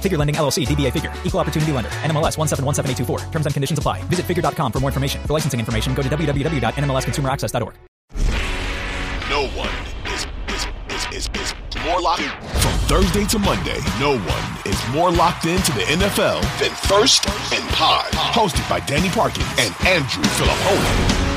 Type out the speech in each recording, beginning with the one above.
Figure Lending LLC, DBA Figure, Equal Opportunity Lender, NMLS 1717824. Terms and conditions apply. Visit figure.com for more information. For licensing information, go to www.nmlsconsumeraccess.org. No one is, is, is, is, is more locked in. From Thursday to Monday, no one is more locked into the NFL than First and Pod. Hosted by Danny Parkins and Andrew Filipponi.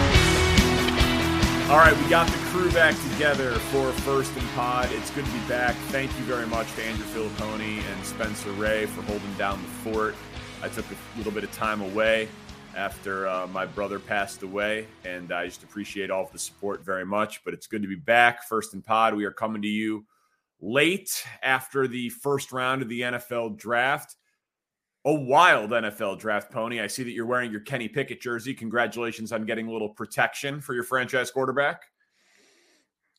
All right, we got the crew back together for First and Pod. It's good to be back. Thank you very much to Andrew Filipponi and Spencer Ray for holding down the fort. I took a little bit of time away after uh, my brother passed away, and I just appreciate all of the support very much. But it's good to be back. First and Pod, we are coming to you late after the first round of the NFL draft. A wild NFL draft, Pony. I see that you're wearing your Kenny Pickett jersey. Congratulations on getting a little protection for your franchise quarterback.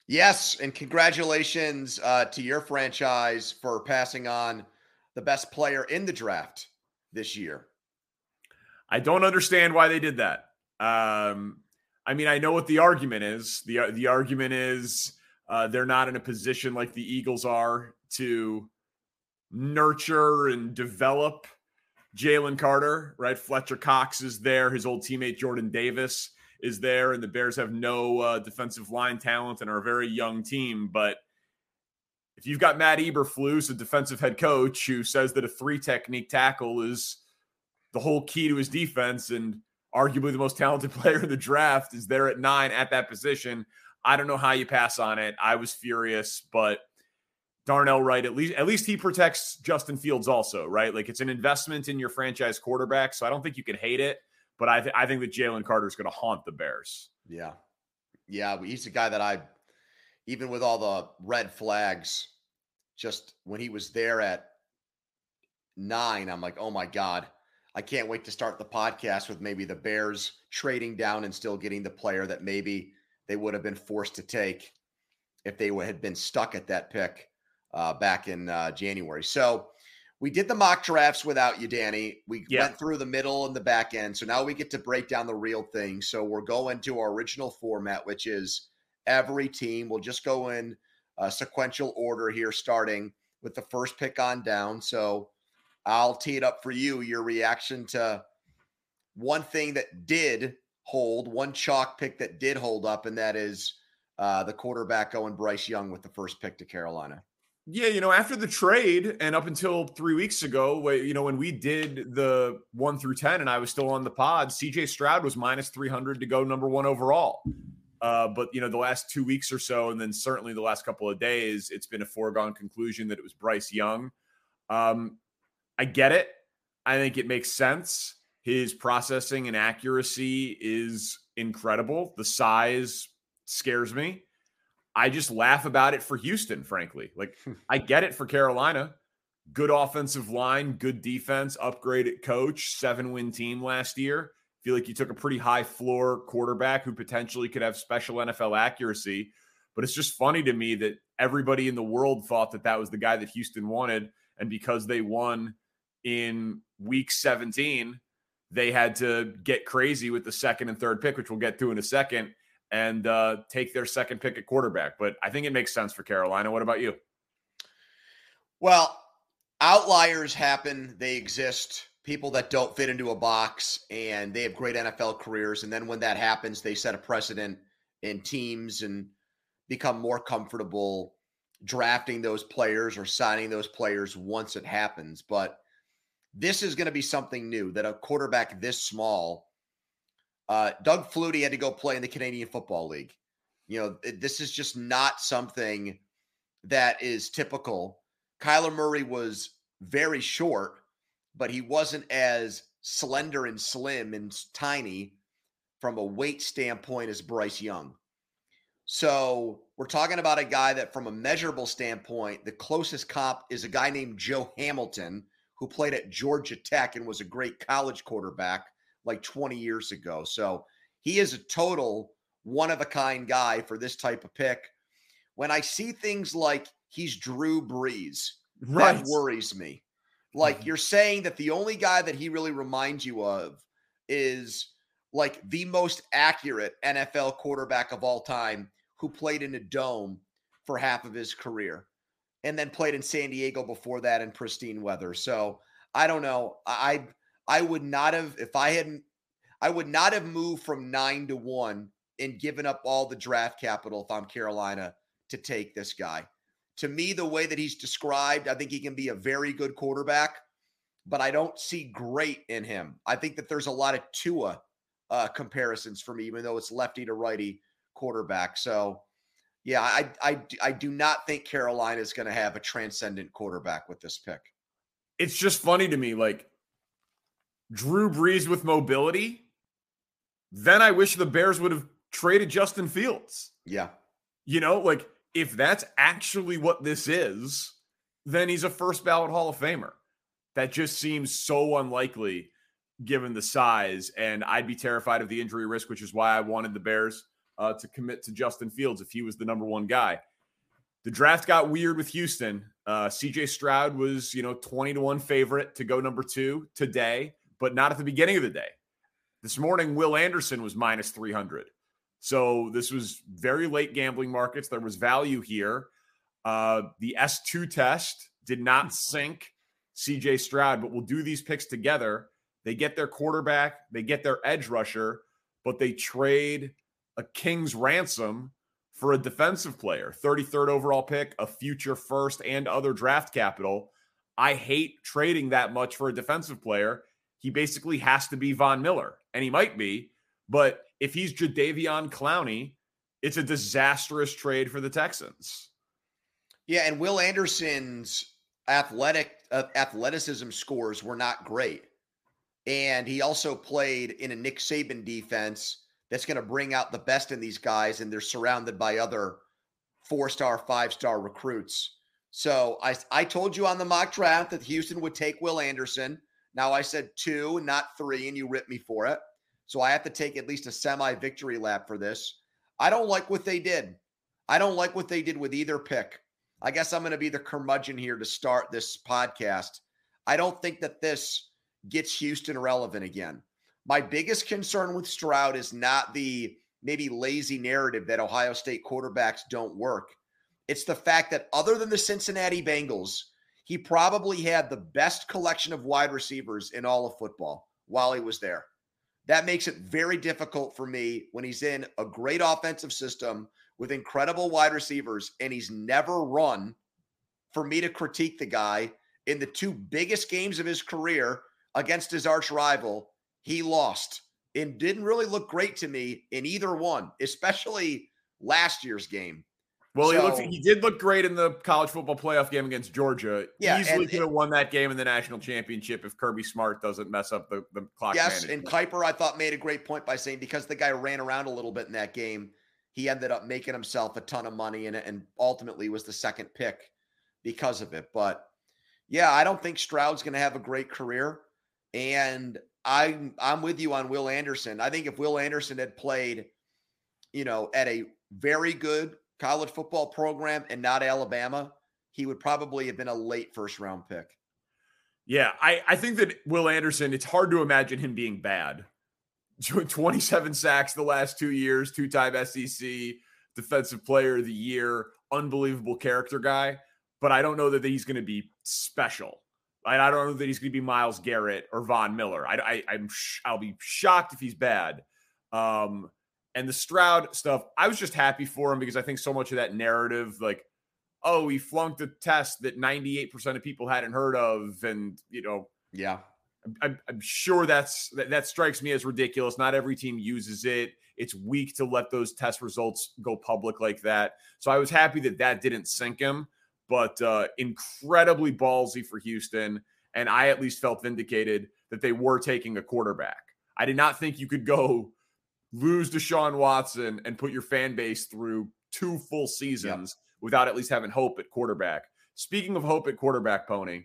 Yes, and congratulations uh, to your franchise for passing on the best player in the draft this year. I don't understand why they did that. Um, I mean, I know what the argument is. the The argument is uh, they're not in a position like the Eagles are to nurture and develop Jalen Carter. Right, Fletcher Cox is there. His old teammate Jordan Davis is there, and the Bears have no uh, defensive line talent and are a very young team. But if you've got Matt Eberflus, a defensive head coach, who says that a three technique tackle is the whole key to his defense and arguably the most talented player in the draft is there at nine at that position. I don't know how you pass on it. I was furious, but Darnell Wright, at least at least he protects Justin Fields also, right? Like it's an investment in your franchise quarterback. So I don't think you can hate it, but I, th- I think that Jalen Carter is going to haunt the Bears. Yeah. Yeah. He's a guy that I, even with all the red flags, just when he was there at nine, I'm like, oh my God, I can't wait to start the podcast with maybe the Bears trading down and still getting the player that maybe they would have been forced to take if they had been stuck at that pick uh, back in uh, January. So we did the mock drafts without you, Danny. We yeah. went through the middle and the back end. So now we get to break down the real thing. So we're going to our original format, which is every team. We'll just go in a sequential order here, starting with the first pick on down. So I'll tee it up for you. Your reaction to one thing that did hold, one chalk pick that did hold up, and that is uh, the quarterback going Bryce Young with the first pick to Carolina. Yeah, you know, after the trade and up until three weeks ago, you know, when we did the one through 10 and I was still on the pod, CJ Stroud was minus 300 to go number one overall. Uh, but, you know, the last two weeks or so, and then certainly the last couple of days, it's been a foregone conclusion that it was Bryce Young. Um, I get it. I think it makes sense. His processing and accuracy is incredible. The size scares me. I just laugh about it for Houston, frankly. Like, I get it for Carolina. Good offensive line, good defense, upgraded coach, seven win team last year. Feel like you took a pretty high floor quarterback who potentially could have special NFL accuracy. But it's just funny to me that everybody in the world thought that that was the guy that Houston wanted. And because they won in week 17, they had to get crazy with the second and third pick, which we'll get to in a second and uh, take their second pick at quarterback. But I think it makes sense for Carolina. What about you? Well, outliers happen, they exist. People that don't fit into a box and they have great NFL careers. And then when that happens, they set a precedent in teams and become more comfortable drafting those players or signing those players once it happens. But this is going to be something new that a quarterback this small, uh, Doug Flutie had to go play in the Canadian Football League. You know, this is just not something that is typical. Kyler Murray was very short, but he wasn't as slender and slim and tiny from a weight standpoint as Bryce Young. So we're talking about a guy that, from a measurable standpoint, the closest comp is a guy named Joe Hamilton, who played at Georgia Tech and was a great college quarterback like 20 years ago. So he is a total one of a kind guy for this type of pick. When I see things like he's Drew Brees, right. that worries me. Like mm-hmm. you're saying that the only guy that he really reminds you of is like the most accurate NFL quarterback of all time who played in a dome for half of his career and then played in San Diego before that in pristine weather. So I don't know. I I would not have if I hadn't I would not have moved from nine to one and given up all the draft capital if I'm Carolina to take this guy. To me, the way that he's described, I think he can be a very good quarterback, but I don't see great in him. I think that there's a lot of Tua uh, comparisons for me, even though it's lefty to righty quarterback. So, yeah, I I I do not think Carolina is going to have a transcendent quarterback with this pick. It's just funny to me, like Drew Brees with mobility. Then I wish the Bears would have traded Justin Fields. Yeah, you know, like if that's actually what this is, then he's a first ballot Hall of Famer. That just seems so unlikely given the size. And I'd be terrified of the injury risk, which is why I wanted the Bears uh, to commit to Justin Fields if he was the number one guy. The draft got weird with Houston. Uh, CJ Stroud was, you know, 20 to 1 favorite to go number two today, but not at the beginning of the day. This morning, Will Anderson was minus 300. So this was very late gambling markets. There was value here. Uh, the S2 test did not sink CJ Stroud, but we'll do these picks together. They get their quarterback, they get their edge rusher, but they trade a king's ransom for a defensive player, 33rd overall pick, a future first, and other draft capital. I hate trading that much for a defensive player. He basically has to be Von Miller, and he might be, but if he's Jadeveon Clowney, it's a disastrous trade for the Texans. Yeah, and Will Anderson's athletic uh, athleticism scores were not great. And he also played in a Nick Saban defense that's going to bring out the best in these guys, and they're surrounded by other four star, five star recruits. So I, I told you on the mock draft that Houston would take Will Anderson. Now I said two, not three, and you ripped me for it. So I have to take at least a semi victory lap for this. I don't like what they did. I don't like what they did with either pick. I guess I'm going to be the curmudgeon here to start this podcast. I don't think that this gets Houston relevant again. My biggest concern with Stroud is not the maybe lazy narrative that Ohio State quarterbacks don't work. It's the fact that other than the Cincinnati Bengals, he probably had the best collection of wide receivers in all of football while he was there. That makes it very difficult for me when he's in a great offensive system with incredible wide receivers and he's never run for me to critique the guy in the two biggest games of his career against his arch rival, he lost and didn't really look great to me in either one, especially last year's game. Well, so, he looked he did look great in the college football playoff game against Georgia. Yeah, easily could have won that game in the national championship if Kirby Smart doesn't mess up the, the clock. Yes, management. and Kiper I thought made a great point by saying because the guy ran around a little bit in that game, he ended up making himself a ton of money and and ultimately was the second pick because of it. But yeah, I don't think Stroud's going to have a great career. And I'm I'm with you on Will Anderson. I think if Will Anderson had played, you know, at a very good college football program and not Alabama, he would probably have been a late first round pick. Yeah, I, I think that Will Anderson, it's hard to imagine him being bad. 27 sacks the last two years, two time SEC Defensive Player of the Year, unbelievable character guy. But I don't know that he's going to be special. I don't know that he's going to be Myles Garrett or Von Miller. I, I, am sh- I'll be shocked if he's bad. Um, and the Stroud stuff, I was just happy for him because I think so much of that narrative, like, oh, he flunked a test that 98% of people hadn't heard of, and you know, yeah, I'm, I'm sure that's that, that strikes me as ridiculous. Not every team uses it. It's weak to let those test results go public like that. So I was happy that that didn't sink him, but uh, incredibly ballsy for Houston. And I at least felt vindicated that they were taking a quarterback. I did not think you could go lose Deshaun Watson and put your fan base through two full seasons yep. without at least having hope at quarterback. Speaking of hope at quarterback, Pony,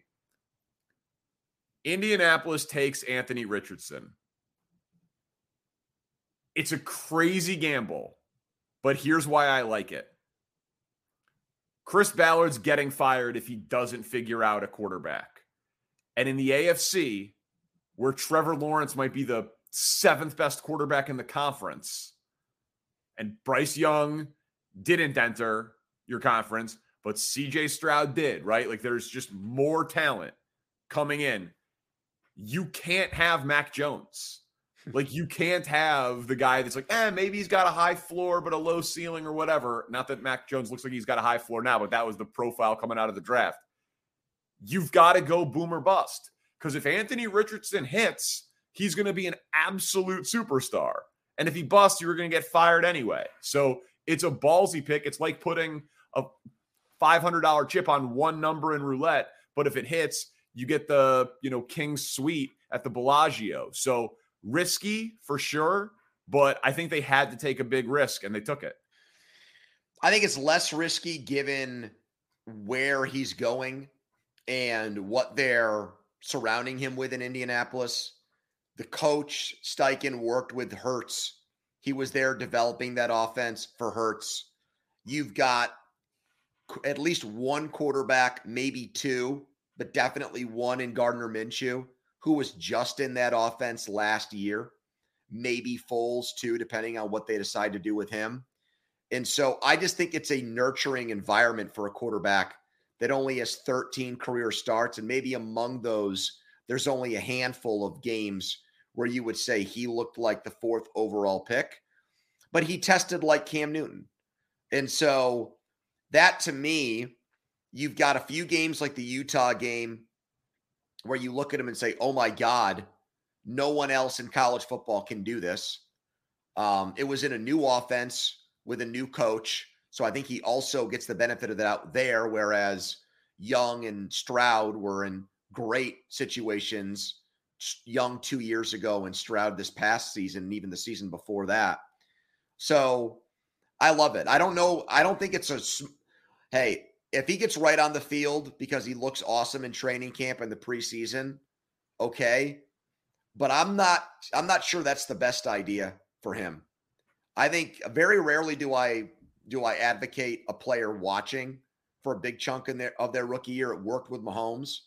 Indianapolis takes Anthony Richardson. It's a crazy gamble, but here's why I like it. Chris Ballard's getting fired if he doesn't figure out a quarterback. And in the AFC, where Trevor Lawrence might be the seventh best quarterback in the conference, and Bryce Young didn't enter your conference, but CJ Stroud did, right? Like there's just more talent coming in you can't have Mac Jones. Like you can't have the guy that's like, eh, maybe he's got a high floor but a low ceiling or whatever. Not that Mac Jones looks like he's got a high floor now, but that was the profile coming out of the draft. You've got to go boomer bust because if Anthony Richardson hits, he's going to be an absolute superstar. And if he busts, you're going to get fired anyway. So it's a ballsy pick. It's like putting a $500 chip on one number in roulette, but if it hits, you get the you know King's Suite at the Bellagio. So risky for sure, but I think they had to take a big risk and they took it. I think it's less risky given where he's going and what they're surrounding him with in Indianapolis. The coach Steichen worked with Hurts. He was there developing that offense for Hurts. You've got at least one quarterback, maybe two, but definitely one in Gardner Minshew, who was just in that offense last year. Maybe Foles too, depending on what they decide to do with him. And so I just think it's a nurturing environment for a quarterback that only has 13 career starts. And maybe among those, there's only a handful of games where you would say he looked like the fourth overall pick, but he tested like Cam Newton. And so that to me You've got a few games like the Utah game where you look at him and say, oh my God, no one else in college football can do this. Um, it was in a new offense with a new coach. So I think he also gets the benefit of that out there, whereas Young and Stroud were in great situations. Young two years ago and Stroud this past season, and even the season before that. So I love it. I don't know. I don't think it's a. Hey, if he gets right on the field because he looks awesome in training camp and the preseason, okay. But I'm not I'm not sure that's the best idea for him. I think very rarely do I do I advocate a player watching for a big chunk in their of their rookie year. It worked with Mahomes.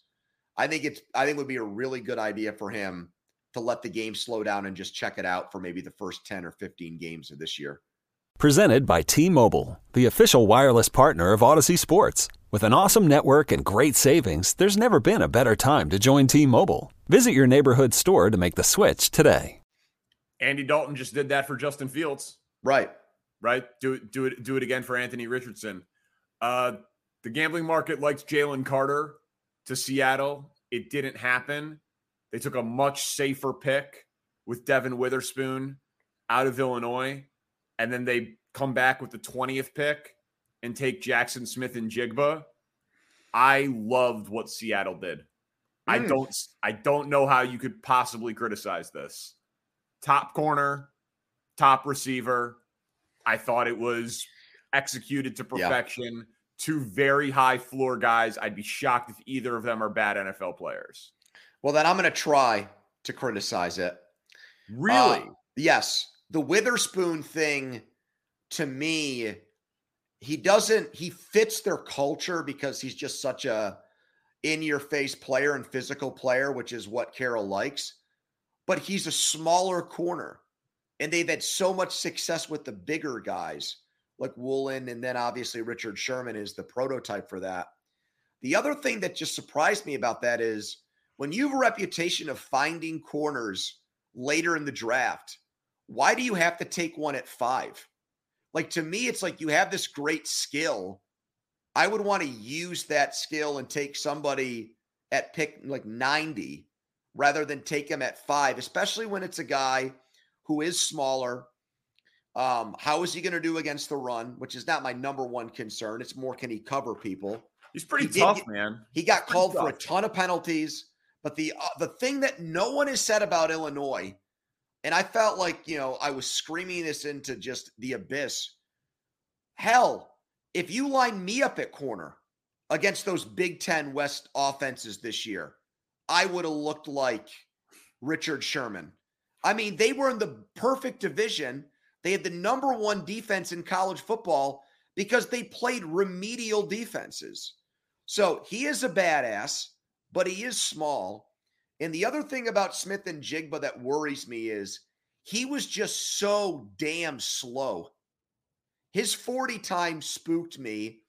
I think it's I think it would be a really good idea for him to let the game slow down and just check it out for maybe the first 10 or 15 games of this year. Presented by T Mobile, the official wireless partner of Audacy Sports. With an awesome network and great savings, there's never been a better time to join T Mobile. Visit your neighborhood store to make the switch today. Andy Dalton just did that for Justin Fields. Right. Right. Do it, do it, do it again for Anthony Richardson. Uh, the gambling market likes Jalen Carter to Seattle. It didn't happen. They took a much safer pick with Devon Witherspoon out of Illinois and then they come back with the 20th pick and take Jaxon Smith-Njigba. I loved what Seattle did. Mm. I hmm. don't I don't know how you could possibly criticize this. Top corner, top receiver. I thought it was executed to perfection. Yeah. Two very high floor guys. I'd be shocked if either of them are bad NFL players. Well, then I'm going to try to criticize it. Really? Uh, yes the Witherspoon thing to me, he doesn't, he fits their culture because he's just such a in your face player and physical player, which is what Carroll likes. But he's a smaller corner. And they've had so much success with the bigger guys like Woolen, and then obviously Richard Sherman is the prototype for that. The other thing that just surprised me about that is when you have a reputation of finding corners later in the draft, why do you have to take one at five? Like to me, it's like you have this great skill. I would want to use that skill and take somebody at pick like 90 rather than take him at five, especially when it's a guy who is smaller. Um, how is he going to do against the run, which is not my number one concern. It's more can he cover people? He's pretty he tough, man. He got called for a ton of penalties, but the uh, the thing that no one has said about Illinois, and I felt like you know I was screaming this into just the abyss. Hell, if you line me up at corner against those Big Ten West offenses this year, I would have looked like Richard Sherman. I mean, they were in the perfect division. They had the number one defense in college football because they played remedial defenses. So he is a badass, but he is small. And the other thing about Smith-Njigba that worries me is he was just so damn slow. His 40 times spooked me.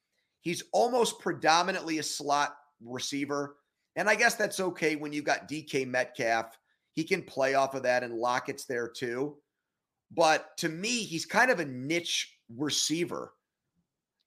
He's almost predominantly a slot receiver. And I guess that's okay when you got DK Metcalf. He can play off of that, and Lockett's there too. But to me, he's kind of a niche receiver.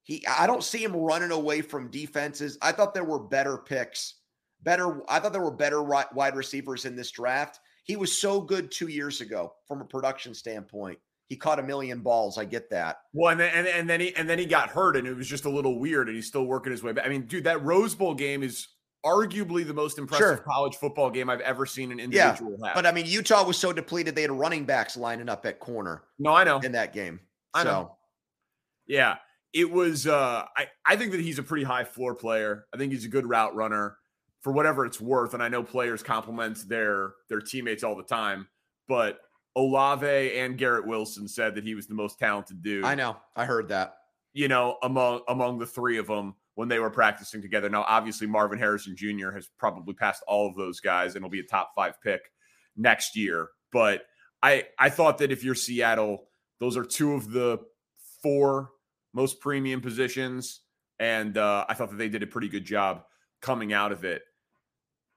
He, I don't see him running away from defenses. I thought there were better picks, better. I thought there were better wide receivers in this draft. He was so good two years ago from a production standpoint. He caught a million balls. I get that. Well, and then and, and then he and then he got hurt, and it was just a little weird. And he's still working his way back. I mean, dude, that Rose Bowl game is arguably the most impressive sure. college football game I've ever seen an individual yeah, have. But I mean, Utah was so depleted they had running backs lining up at corner. No, I know in that game. I so. know. Yeah, it was uh I, I think that he's a pretty high floor player. I think he's a good route runner for whatever it's worth. And I know players compliment their their teammates all the time, but Olave and Garrett Wilson said that he was the most talented dude. I know. I heard that. You know, among among the three of them when they were practicing together. Now, obviously, Marvin Harrison Jr. has probably passed all of those guys and will be a top five pick next year. But I I thought that if you're Seattle, those are two of the four most premium positions. And uh, I thought that they did a pretty good job coming out of it.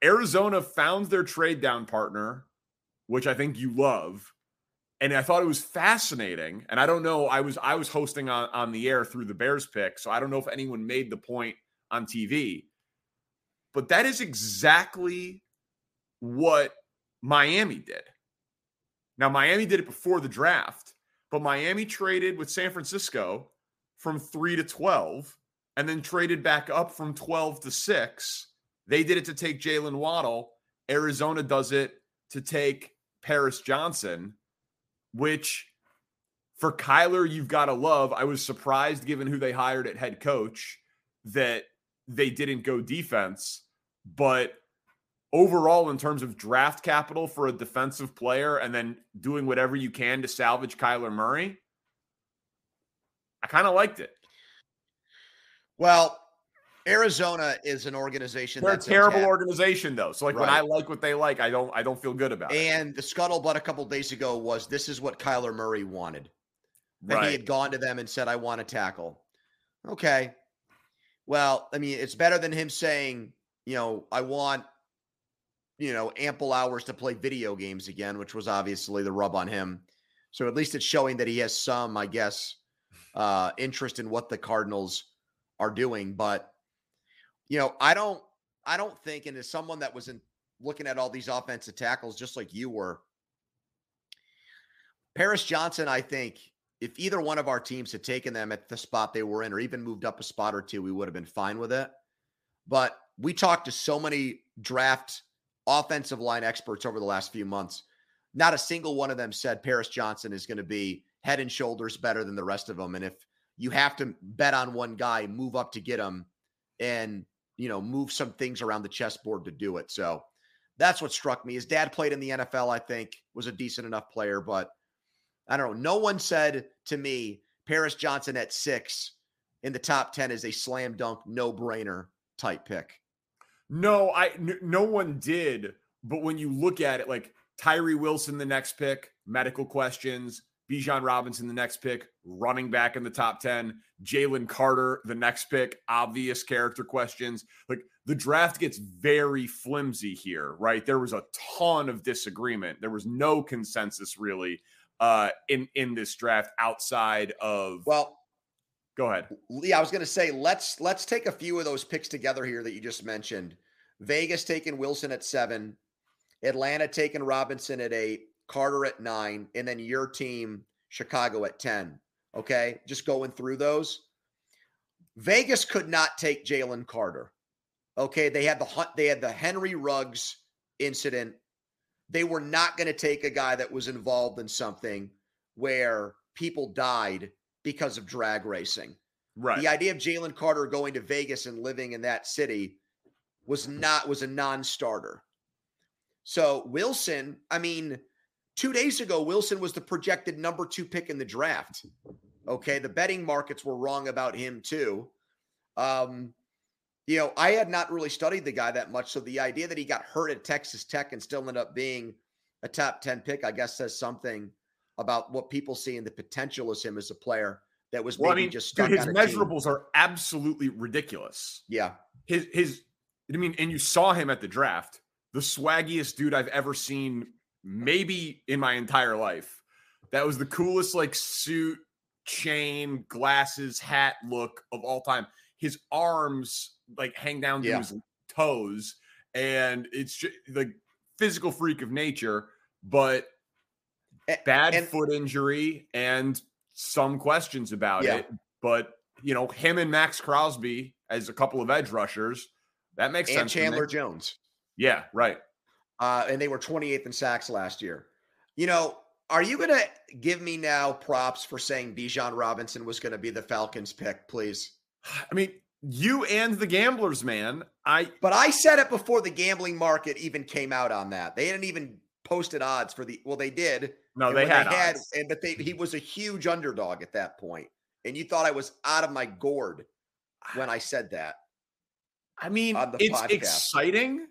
Arizona found their trade down partner, which I think you love. And I thought it was fascinating. And I don't know, I was I was hosting on, on the air through the Bears pick. So I don't know if anyone made the point on TV. But that is exactly what Miami did. Now, Miami did it before the draft, but Miami traded with San Francisco from three to 12 and then traded back up from 12 to six. They did it to take Jaylen Waddle. Arizona does it to take Paris Johnson, which for Kyler, you've got to love. I was surprised, given who they hired at head coach, that they didn't go defense. But overall, in terms of draft capital for a defensive player and then doing whatever you can to salvage Kyler Murray, I kind of liked it. Well, Arizona is an organization They're that's a terrible organization though. So like right. when I like what they like, I don't I don't feel good about and it. And the scuttlebutt a couple days ago was this is what Kyler Murray wanted. That right. he had gone to them and said, I want to tackle. Okay. Well, I mean, it's better than him saying, you know, I want, you know, ample hours to play video games again, which was obviously the rub on him. So at least it's showing that he has some, I guess, uh, interest in what the Cardinals are doing. But you know, I don't, I don't think, and as someone that was in looking at all these offensive tackles, just like you were, Paris Johnson, I think if either one of our teams had taken them at the spot they were in, or even moved up a spot or two, we would have been fine with it. But we talked to so many draft offensive line experts over the last few months. Not a single one of them said Paris Johnson is going to be head and shoulders better than the rest of them. And if you have to bet on one guy, move up to get him and, you know, move some things around the chessboard to do it. So that's what struck me. His dad played in the NFL, I think, was a decent enough player, but I don't know. No one said to me, Paris Johnson at six in the top 10 is a slam dunk, no brainer type pick. No, I n- no one did. But when you look at it, like Tyree Wilson, the next pick, medical questions. Bijan Robinson, the next pick, running back in the top 10. Jalen Carter, the next pick, obvious character questions. Like the draft gets very flimsy here, right? There was a ton of disagreement. There was no consensus really uh in in this draft outside of well go ahead yeah i was going to say let's let's take a few of those picks together here that you just mentioned vegas taking wilson at seven atlanta taking robinson at eight carter at nine and then your team chicago at 10 okay just going through those vegas could not take jalen carter okay they had the hunt they had the henry ruggs incident they were not going to take a guy that was involved in something where people died because of drag racing. Right. The idea of Jalen Carter going to Vegas and living in that city was not was a non-starter. So Wilson, I mean, two days ago, Wilson was the projected number two pick in the draft. Okay, the betting markets were wrong about him too. Um, you know, I had not really studied the guy that much. So the idea that he got hurt at Texas Tech and still ended up being a top 10 pick, I guess says something about what people see in the potential as him as a player that was well, maybe I mean, just dude, his measurables team. are absolutely ridiculous. Yeah. His his I mean, and you saw him at the draft, the swaggiest dude I've ever seen, maybe in my entire life. That was the coolest like suit, chain, glasses, hat look of all time. His arms like hang down to yeah. his toes, and it's just the physical freak of nature, but bad and, foot injury and some questions about yeah. it. But you know, him and Maxx Crosby as a couple of edge rushers, that makes and sense. Chandler Jones. Yeah, right. Uh, and they were 28th in sacks last year. You know, are you going to give me now props for saying Bijan Robinson was going to be the Falcons pick, please? I mean, you and the gamblers, man. I but I said it before the gambling market even came out on that. They hadn't even posted odds for the well, they did. No, they had, they had and but they he was a huge underdog at that point. And you thought I was out of my gourd when I said that. I mean, it's podcast. exciting.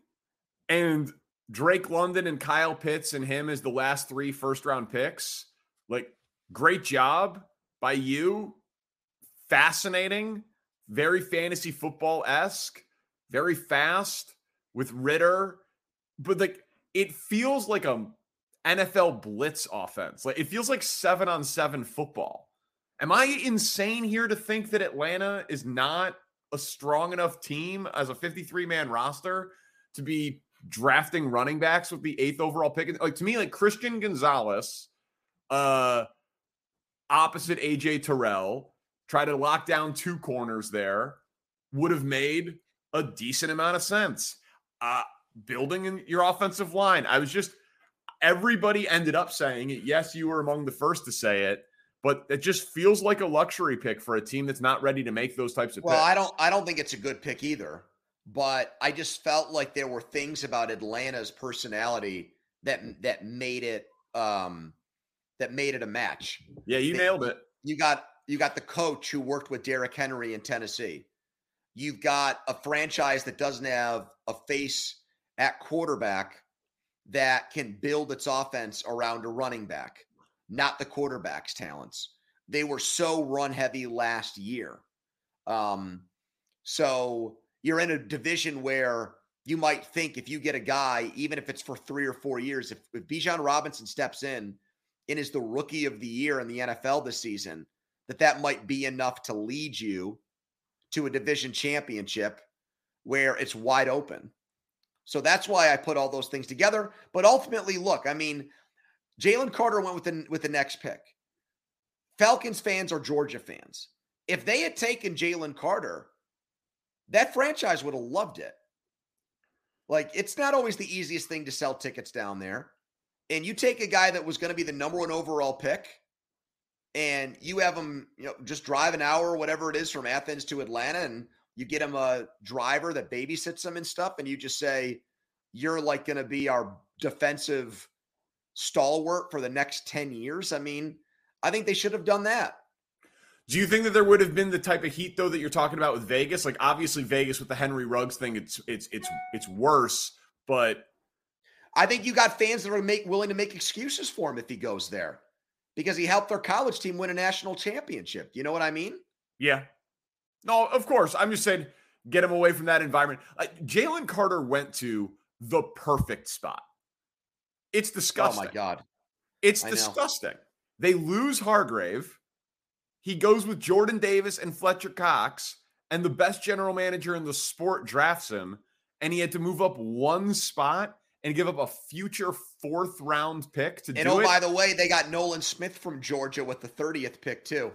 And Drake London and Kyle Pitts and him as the last three first round picks. Like, great job by you. Fascinating very fantasy football esque, very fast with Ridder. but like it feels like a NFL blitz offense. Like it feels like seven on seven football. Am I insane here to think that Atlanta is not a strong enough team as a 53 man roster to be drafting running backs with the eighth overall pick? Like to me, like Christian Gonzalez, uh, opposite AJ Terrell, try to lock down two corners there would have made a decent amount of sense. Uh, building in your offensive line, I was just everybody ended up saying it. Yes, you were among the first to say it, but it just feels like a luxury pick for a team that's not ready to make those types of well, picks. I don't I don't think it's a good pick either. But I just felt like there were things about Atlanta's personality that that made it um that made it a match. Yeah, you they, nailed it. You got you got the coach who worked with Derrick Henry in Tennessee. You've got a franchise that doesn't have a face at quarterback that can build its offense around a running back, not the quarterback's talents. They were so run heavy last year. Um, so you're in a division where you might think if you get a guy, even if it's for three or four years, if, if Bijan Robinson steps in and is the rookie of the year in the NFL this season, that that might be enough to lead you to a division championship where it's wide open. So that's why I put all those things together. But ultimately, look, I mean, Jalen Carter went with the with the next pick. Falcons fans are Georgia fans. If they had taken Jalen Carter, that franchise would have loved it. Like, it's not always the easiest thing to sell tickets down there. And you take a guy that was going to be the number one overall pick and you have them, you know, just drive an hour or whatever it is from Athens to Atlanta, and you get them a driver that babysits them and stuff, and you just say, you're like going to be our defensive stalwart for the next 10 years. I mean, I think they should have done that. Do you think that there would have been the type of heat though that you're talking about with Vegas? Like obviously Vegas with the Henry Ruggs thing, it's it's it's it's worse, but I think you got fans that are make, willing to make excuses for him if he goes there because he helped their college team win a national championship. You know what I mean? Yeah. No, of course. I'm just saying, get him away from that environment. Like Jalen Carter went to the perfect spot. It's disgusting. Oh my god, it's disgusting. They lose Hargrave. He goes with Jordan Davis and Fletcher Cox, and the best general manager in the sport drafts him, and he had to move up one spot and give up a future fourth round pick to and do oh, it. by the way, they got Nolan Smith from Georgia with the 30th pick too.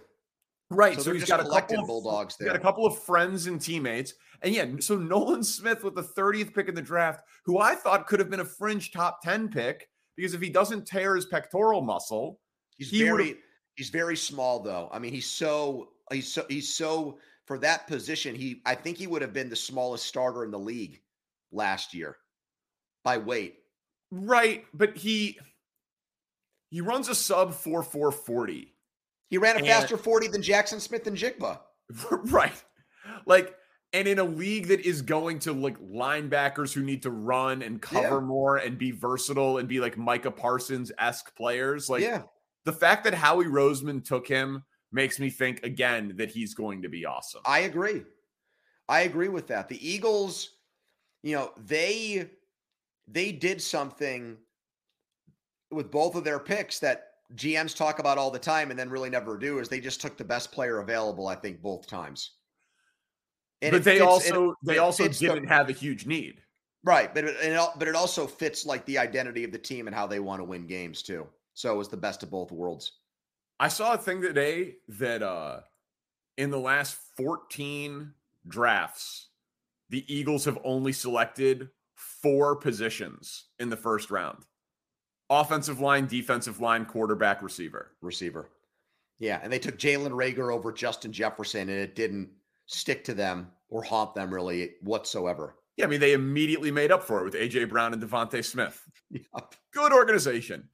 Right. So, So, he's got a couple of Bulldogs he's got a couple of friends and teammates. And yeah, so Nolan Smith with the 30th pick in the draft, who I thought could have been a fringe top 10 pick, because if he doesn't tear his pectoral muscle, He's he very he's very small though. I mean, he's so he's so he's so for that position, he I think he would have been the smallest starter in the league last year by weight. right, but he he runs a sub 4440. He ran a And- faster 40 than Jaxon Smith-Njigba. right. Like, and in a league that is going to like linebackers who need to run and cover Yeah. more and be versatile and be like Micah Parsons esque players, like yeah. The fact that Howie Roseman took him makes me think again that he's going to be awesome. I agree. I agree with that. The Eagles, you know, they they did something with both of their picks that GMs talk about all the time and then really never do is they just took the best player available, I think, both times. And but they fits- also it- they it also fits the- didn't have a huge need. right, but it, and it al- but it also fits like the identity of the team and how they want to win games too. So it was the best of both worlds. I saw a thing today that uh in the last 14 drafts, the Eagles have only selected four positions in the first round. Offensive line, defensive line, quarterback, receiver. receiver. Yeah, and they took Jalen Reagor over Justin Jefferson, and it didn't stick to them or haunt them really whatsoever. Yeah, I mean, they immediately made up for it with AJ Brown and DeVonta Smith. Yep. Good organization.